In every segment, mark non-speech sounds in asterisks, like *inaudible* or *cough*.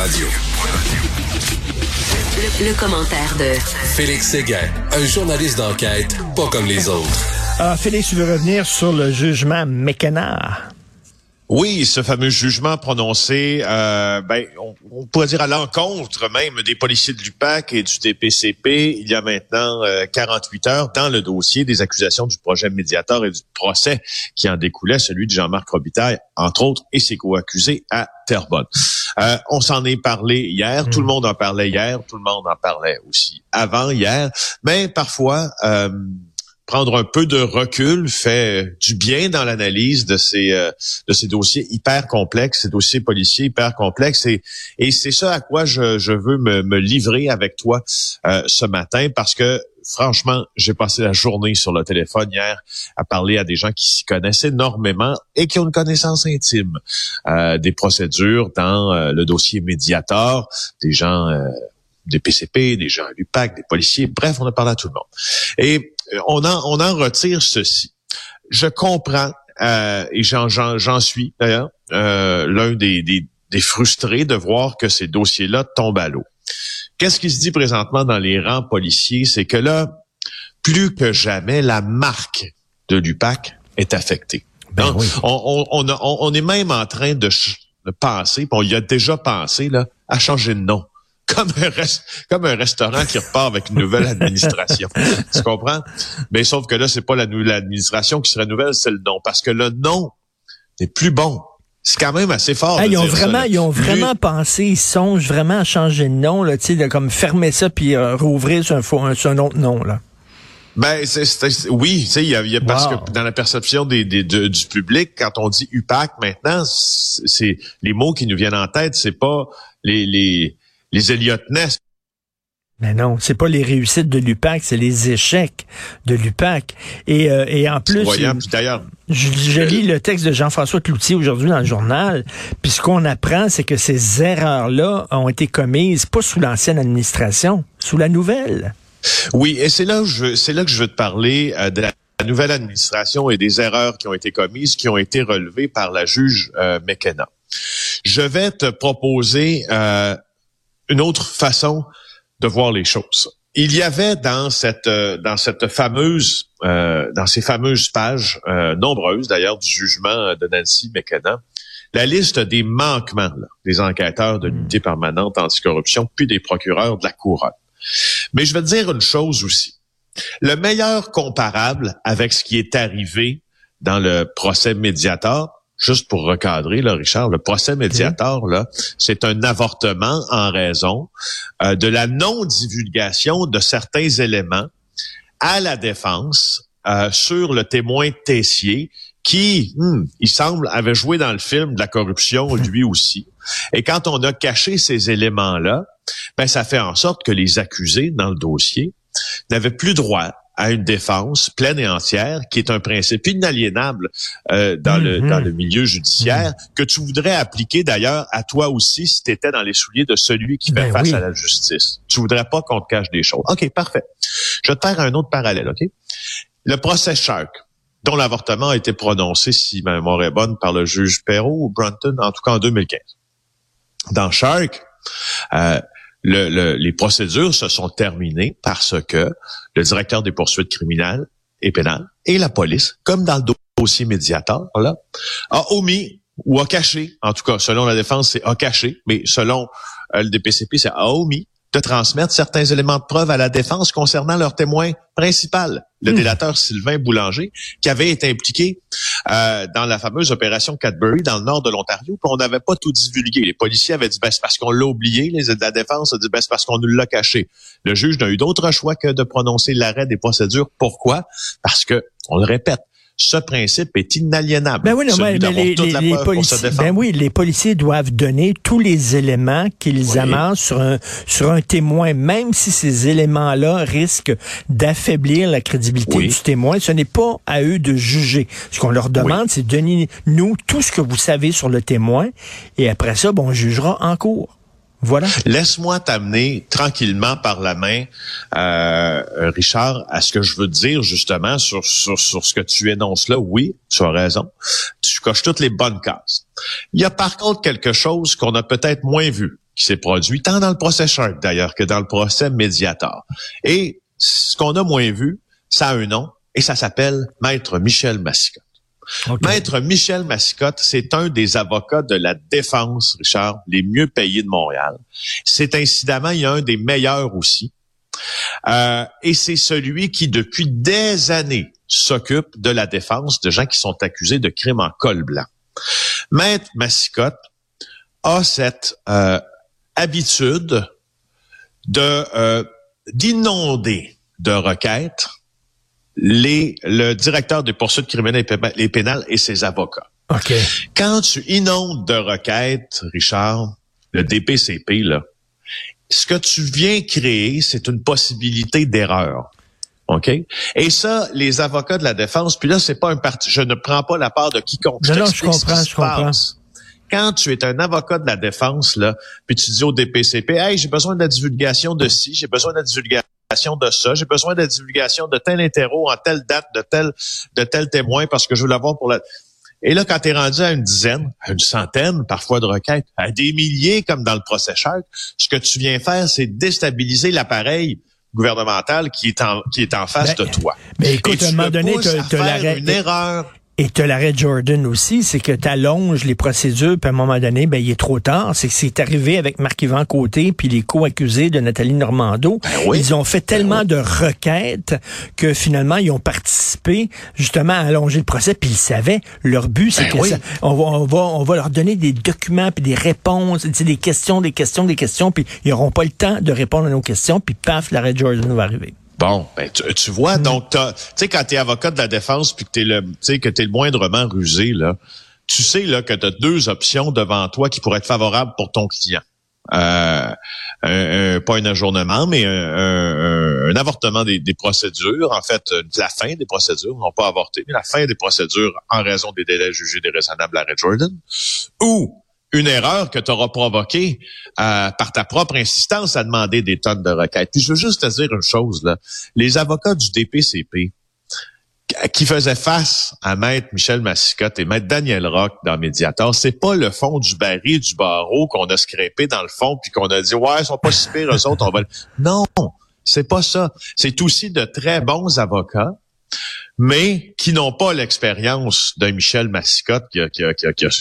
radio. Le, commentaire de Félix Séguin, un journaliste d'enquête pas comme les autres. Ah, Félix, tu veux revenir sur le jugement McKenna? Oui, ce fameux jugement prononcé, euh, ben, on, pourrait dire à l'encontre même des policiers de l'UPAC et du DPCP il y a maintenant 48 euh, heures dans le dossier des accusations du projet médiateur et du procès qui en découlait, celui de Jean-Marc Robitaille, entre autres, et ses co-accusés à Terrebonne. Euh, on s'en est parlé hier, tout le monde en parlait hier, tout le monde en parlait aussi avant hier, mais parfois prendre un peu de recul fait du bien dans l'analyse de ces euh, de ces dossiers hyper complexes, ces dossiers policiers hyper complexes et et c'est ça à quoi je, je veux me, me livrer avec toi euh, ce matin parce que franchement, j'ai passé la journée sur le téléphone hier à parler à des gens qui s'y connaissent énormément et qui ont une connaissance intime euh, des procédures dans le dossier Mediator, des gens des PCP, des gens à l'UPAC, des policiers, bref, on a parlé à tout le monde. Et euh, on en, on en retire ceci. Je comprends, euh, et j'en suis d'ailleurs, euh, l'un des, des, des frustrés de voir que ces dossiers-là tombent à l'eau. Qu'est-ce qui se dit présentement dans les rangs policiers? C'est que là, plus que jamais, la marque de l'UPAC est affectée. Ben on, on, on, on, est même en train de, de penser, on y a déjà pensé, là, à changer de nom *laughs* comme un, comme un restaurant qui repart avec une nouvelle administration. *laughs* tu comprends? Mais sauf que là, c'est pas la nouvelle administration qui serait nouvelle, c'est le nom. Parce que le nom n'est plus bon. C'est quand même assez fort. ils, ont vraiment, ils ont vraiment pensé, ils songent vraiment à changer de nom, là, de comme fermer ça puis euh, rouvrir sur un, sur un autre nom. Là. Ben, c'est, oui, tu sais, il y a, parce que dans la perception des, des du public, quand on dit UPAC maintenant, c'est les mots qui nous viennent en tête, c'est pas les, les les Elliott Ness. Mais non, c'est pas les réussites de l'UPAC, c'est les échecs de l'UPAC. Et, euh, et en plus, d'ailleurs, je, lis le texte de Jean-François Cloutier aujourd'hui dans le journal, puis ce qu'on apprend, c'est que ces erreurs-là ont été commises pas sous l'ancienne administration, sous la nouvelle. Oui, et c'est là, c'est là que je veux te parler euh, de la nouvelle administration et des erreurs qui ont été commises, qui ont été relevées par la juge euh, McKenna. Je vais te proposer euh, une autre façon de voir les choses. Il y avait dans cette euh, dans cette fameuse euh, dans ces fameuses pages euh, nombreuses d'ailleurs du jugement de Nancy McKenna la liste des manquements des enquêteurs de l'unité permanente anticorruption puis des procureurs de la couronne. Mais je vais te dire une chose aussi. Le meilleur comparable avec ce qui est arrivé dans le procès médiateur, juste pour recadrer, là, Richard, le procès médiator, là, c'est un avortement en raison euh, de la non-divulgation de certains éléments à la défense euh, sur le témoin Tessier, qui, hmm, il semble, avait joué dans le film de la corruption *laughs* lui aussi. Et quand on a caché ces éléments-là, ben ça fait en sorte que les accusés dans le dossier n'avaient plus droit à une défense pleine et entière, qui est un principe inaliénable euh, dans, le, dans le milieu judiciaire, mm-hmm. que tu voudrais appliquer d'ailleurs à toi aussi si tu étais dans les souliers de celui qui fait ben face à la justice. Tu voudrais pas qu'on te cache des choses. OK, parfait. Je vais te faire un autre parallèle, OK? Le procès Shark, dont l'avortement a été prononcé, si ma mémoire est bonne, par le juge Perrault ou Brunton, en tout cas en 2015. Dans Shark, euh, le, les procédures se sont terminées parce que le directeur des poursuites criminelles et pénales et la police, comme dans le dossier médiateur, là, a omis ou a caché, en tout cas selon la défense c'est a caché, mais selon euh, le DPCP c'est a omis de transmettre certains éléments de preuve à la défense concernant leur témoin principal, le hmm. délateur Sylvain Boulanger, qui avait été impliqué euh, dans la fameuse opération Cadbury dans le nord de l'Ontario, puis on n'avait pas tout divulgué. Les policiers avaient dit ben, c'est parce qu'on l'a oublié, les de la défense a dit ben, c'est parce qu'on nous l'a caché. Le juge n'a eu d'autre choix que de prononcer l'arrêt des procédures. Pourquoi? Parce que, on le répète, ce principe est inaliénable. Ben oui, non, mais, les, policiers, ben oui, les policiers doivent donner tous les éléments qu'ils amassent sur un, sur un témoin, même si ces éléments-là risquent d'affaiblir la crédibilité du témoin. Ce n'est pas à eux de juger. Ce qu'on leur demande, c'est donner nous tout ce que vous savez sur le témoin, et après ça, bon, on jugera en cours. Laisse-moi t'amener tranquillement par la main, euh, Richard, à ce que je veux dire justement sur, sur, sur ce que tu énonces là. Oui, tu as raison. Tu coches toutes les bonnes cases. Il y a par contre quelque chose qu'on a peut-être moins vu qui s'est produit, tant dans le procès Shark d'ailleurs que dans le procès Mediator. Et ce qu'on a moins vu, ça a un nom et ça s'appelle Maître Michel Maître Michel Massicotte, c'est un des avocats de la défense, Richard, les mieux payés de Montréal. C'est incidemment, il y a un des meilleurs aussi. Euh, et c'est celui qui, depuis des années, s'occupe de la défense de gens qui sont accusés de crimes en col blanc. Maître Massicotte a cette euh, habitude de euh, d'inonder de requêtes les, le directeur des poursuites criminelles et pénales et ses avocats. Quand tu inondes de requêtes, Richard, le DPCP, là, ce que tu viens créer, c'est une possibilité d'erreur. OK? Et ça, les avocats de la défense, puis là, c'est pas un parti, je ne prends pas la part de quiconque. Non, je, comprends, je comprends. Quand tu es un avocat de la défense, là, puis tu dis au DPCP, hey, j'ai besoin de la divulgation de ci, j'ai besoin de la divulgation de ça, j'ai besoin de la divulgation de tel interro en telle date, de tel, de tel témoin, parce que je veux l'avoir pour la... Et là, quand tu es rendu à une dizaine, à une centaine, parfois de requêtes, à des milliers, comme dans le procès Shark, ce que tu viens faire, c'est déstabiliser l'appareil gouvernemental qui est en, qui est en face ben, de toi. Mais écoute, à un moment donné, tu as une erreur et tu l'arrêt Jordan aussi, c'est que tu allonges les procédures, puis à un moment donné, ben, il est trop tard. C'est que c'est arrivé avec Marc-Yvan Côté, puis les co-accusés de Nathalie Normando. Ben ils ont fait ben tellement de requêtes que finalement, ils ont participé justement à allonger le procès, puis ils savaient. Leur but, c'est que ça, on, va, on, va, on va leur donner des documents, puis des réponses, des questions, des questions, des questions, puis ils n'auront pas le temps de répondre à nos questions, puis paf, l'arrêt Jordan va arriver. Bon, ben, tu, vois, mm. donc, tu sais, quand tu es avocat de la défense puis que tu es le, tu sais, que t'es le moindrement rusé, là, tu sais là que tu as deux options devant toi qui pourraient être favorables pour ton client. Euh, pas un ajournement, mais un, avortement des, procédures, en fait, la fin des procédures, non pas avorter, mais la fin des procédures en raison des délais jugés déraisonnables à Red Jordan, ou une erreur que tu auras provoquée euh, par ta propre insistance à demander des tonnes de requêtes. Puis je veux juste te dire une chose, là. Les avocats du DPCP qui faisaient face à Maître Michel Massicotte et Maître Daniel Rock dans Mediator, c'est pas le fond du baril du barreau qu'on a scrépé dans le fond puis qu'on a dit ouais, ils sont pas si pires eux autres, on va Non, c'est pas ça. C'est aussi de très bons avocats mais qui n'ont pas l'expérience d'un Michel Massicotte qui, qui,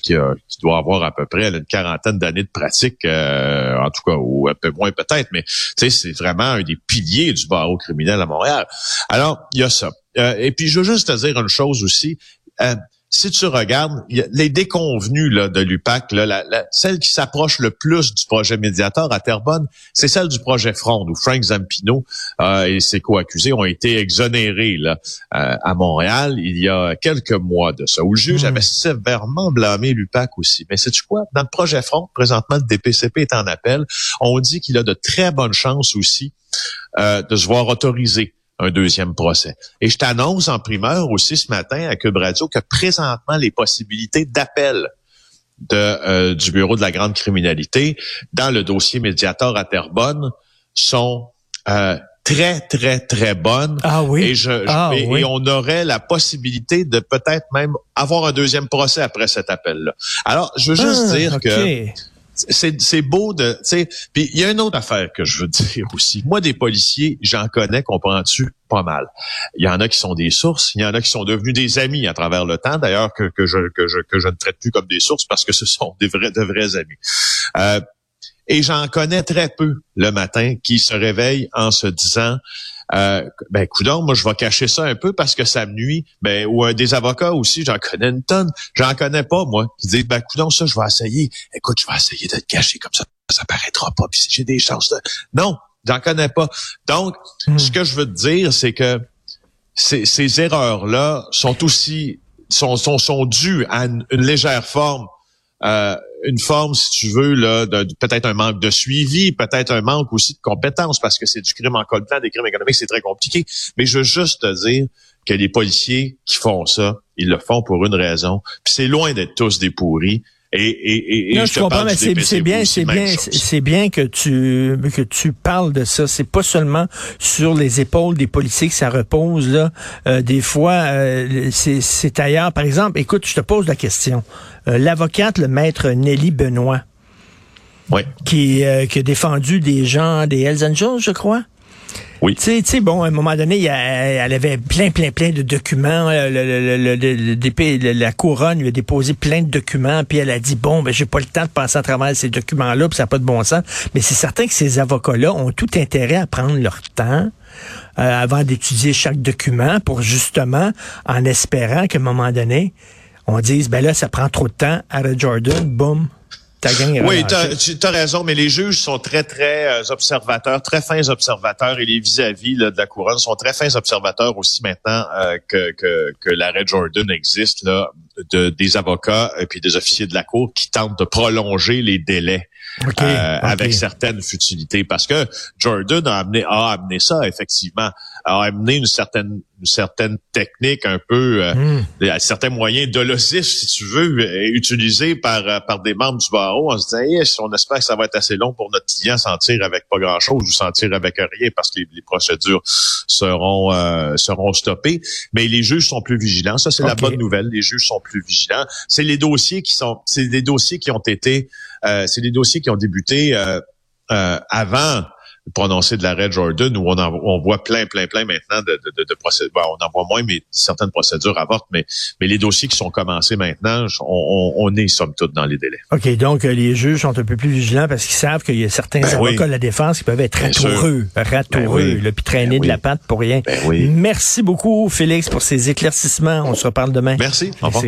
qui, doit avoir à peu près une quarantaine d'années de pratique, euh, en tout cas, ou un peu moins peut-être, mais c'est vraiment un des piliers du barreau criminel à Montréal. Alors, il y a ça. Euh, et puis, je veux juste te dire une chose aussi. Euh, si tu regardes les déconvenus là, de l'UPAC, là, la, celle qui s'approche le plus du projet médiateur à Terrebonne, c'est celle du projet Fronde, où Frank Zampino euh, et ses co-accusés ont été exonérés là, euh, à Montréal il y a quelques mois de ça, où le juge hmm. avait sévèrement blâmé l'UPAC aussi. Mais c'est tu quoi? Dans le projet Fronde, présentement, le DPCP est en appel. On dit qu'il a de très bonnes chances aussi euh, de se voir autorisé un deuxième procès. Et je t'annonce en primeur aussi ce matin à Cube Radio que présentement, les possibilités d'appel de, euh, du Bureau de la grande criminalité dans le dossier médiateur à Terrebonne sont euh, très, très, très bonnes. Ah oui? Et, je, ah et, on aurait la possibilité de peut-être même avoir un deuxième procès après cet appel-là. Alors, je veux juste ah, dire que c'est beau de, tu sais. Puis il y a une autre affaire que je veux *laughs* dire aussi. Moi, des policiers, j'en connais, comprends-tu, pas mal. Il y en a qui sont des sources, il y en a qui sont devenus des amis à travers le temps, d'ailleurs que, que je que je que je ne traite plus comme des sources parce que ce sont des vrais de vrais amis. Euh, et j'en connais très peu le matin qui se réveillent en se disant euh, ben coudon, moi je vais cacher ça un peu parce que ça me nuit. Ben ou des avocats aussi, j'en connais une tonne. J'en connais pas moi qui disent ben coudon ça je vais essayer. Écoute, je vais essayer de te cacher comme ça, ça paraîtra pas. Puis si j'ai des chances de non, j'en connais pas. Donc hmm. ce que je veux te dire c'est que ces, ces erreurs là sont aussi sont sont, sont dues à une légère forme euh, une forme, si tu veux, là, peut-être un manque de suivi, peut-être un manque aussi de compétences, parce que c'est du crime en coltant, des crimes économiques, c'est très compliqué. Mais je veux juste te dire que les policiers qui font ça, ils le font pour une raison. Puis c'est loin d'être tous des pourris. Et, et, et, non, je, comprends, mais c'est bien, c'est bien, c'est bien que tu que tu parles de ça. C'est pas seulement sur les épaules des policiers que ça repose là. Euh, des fois, euh, c'est ailleurs. Par exemple, écoute, je te pose la question. Euh, l'avocate, le maître Nelly Benoît, oui. qui, qui a défendu des gens des Hells Angels, je crois. Oui. Tu sais, bon, à un moment donné, elle avait plein, plein, plein de documents. Le, le, le, la couronne lui a déposé plein de documents, puis elle a dit, bon, ben, j'ai pas le temps de passer à travers ces documents-là, puis ça n'a pas de bon sens. Mais c'est certain que ces avocats-là ont tout intérêt à prendre leur temps. Euh, avant d'étudier chaque document pour justement, en espérant qu'à un moment donné, on dise, ben là, ça prend trop de temps, Red Jordan, boum, oui, tu as, raison, mais les juges sont très, très euh, observateurs, très fins observateurs, et les vis-à-vis de la couronne sont très fins observateurs aussi maintenant euh, que, que, que l'arrêt Jordan existe, là, de, des avocats et puis des officiers de la Cour qui tentent de prolonger les délais. Euh, avec certaines futilités parce que Jordan a amené a amené ça effectivement a amené une certaine une certaine technique un peu euh, hmm. certains moyens dolosifs si tu veux utilisés par euh, par des membres du barreau en se disant si on espère que ça va être assez long pour notre client s'en avec pas grand chose ou s'en avec rien parce que les, procédures seront euh, seront stoppées. Mais les juges sont plus vigilants. Ça c'est la bonne nouvelle. Les juges sont plus vigilants. C'est les dossiers qui sont c'est des dossiers qui ont été euh, c'est des dossiers qui ont débuté euh, euh, avant prononcé de l'arrêt Jordan où on, on voit plein, plein, plein maintenant de, de, de, procédures. on en voit moins, mais certaines procédures avortent, mais, mais les dossiers qui sont commencés maintenant, on, on, est somme toute dans les délais. OK, donc les juges sont un peu plus vigilants parce qu'ils savent qu'il y a certains ben avocats de la défense qui peuvent être ratoureux, ratoureux, ben puis traîner ben de la patte pour rien. oui. Merci beaucoup, Félix, pour ces éclaircissements. On se reparle demain. Merci. Au revoir.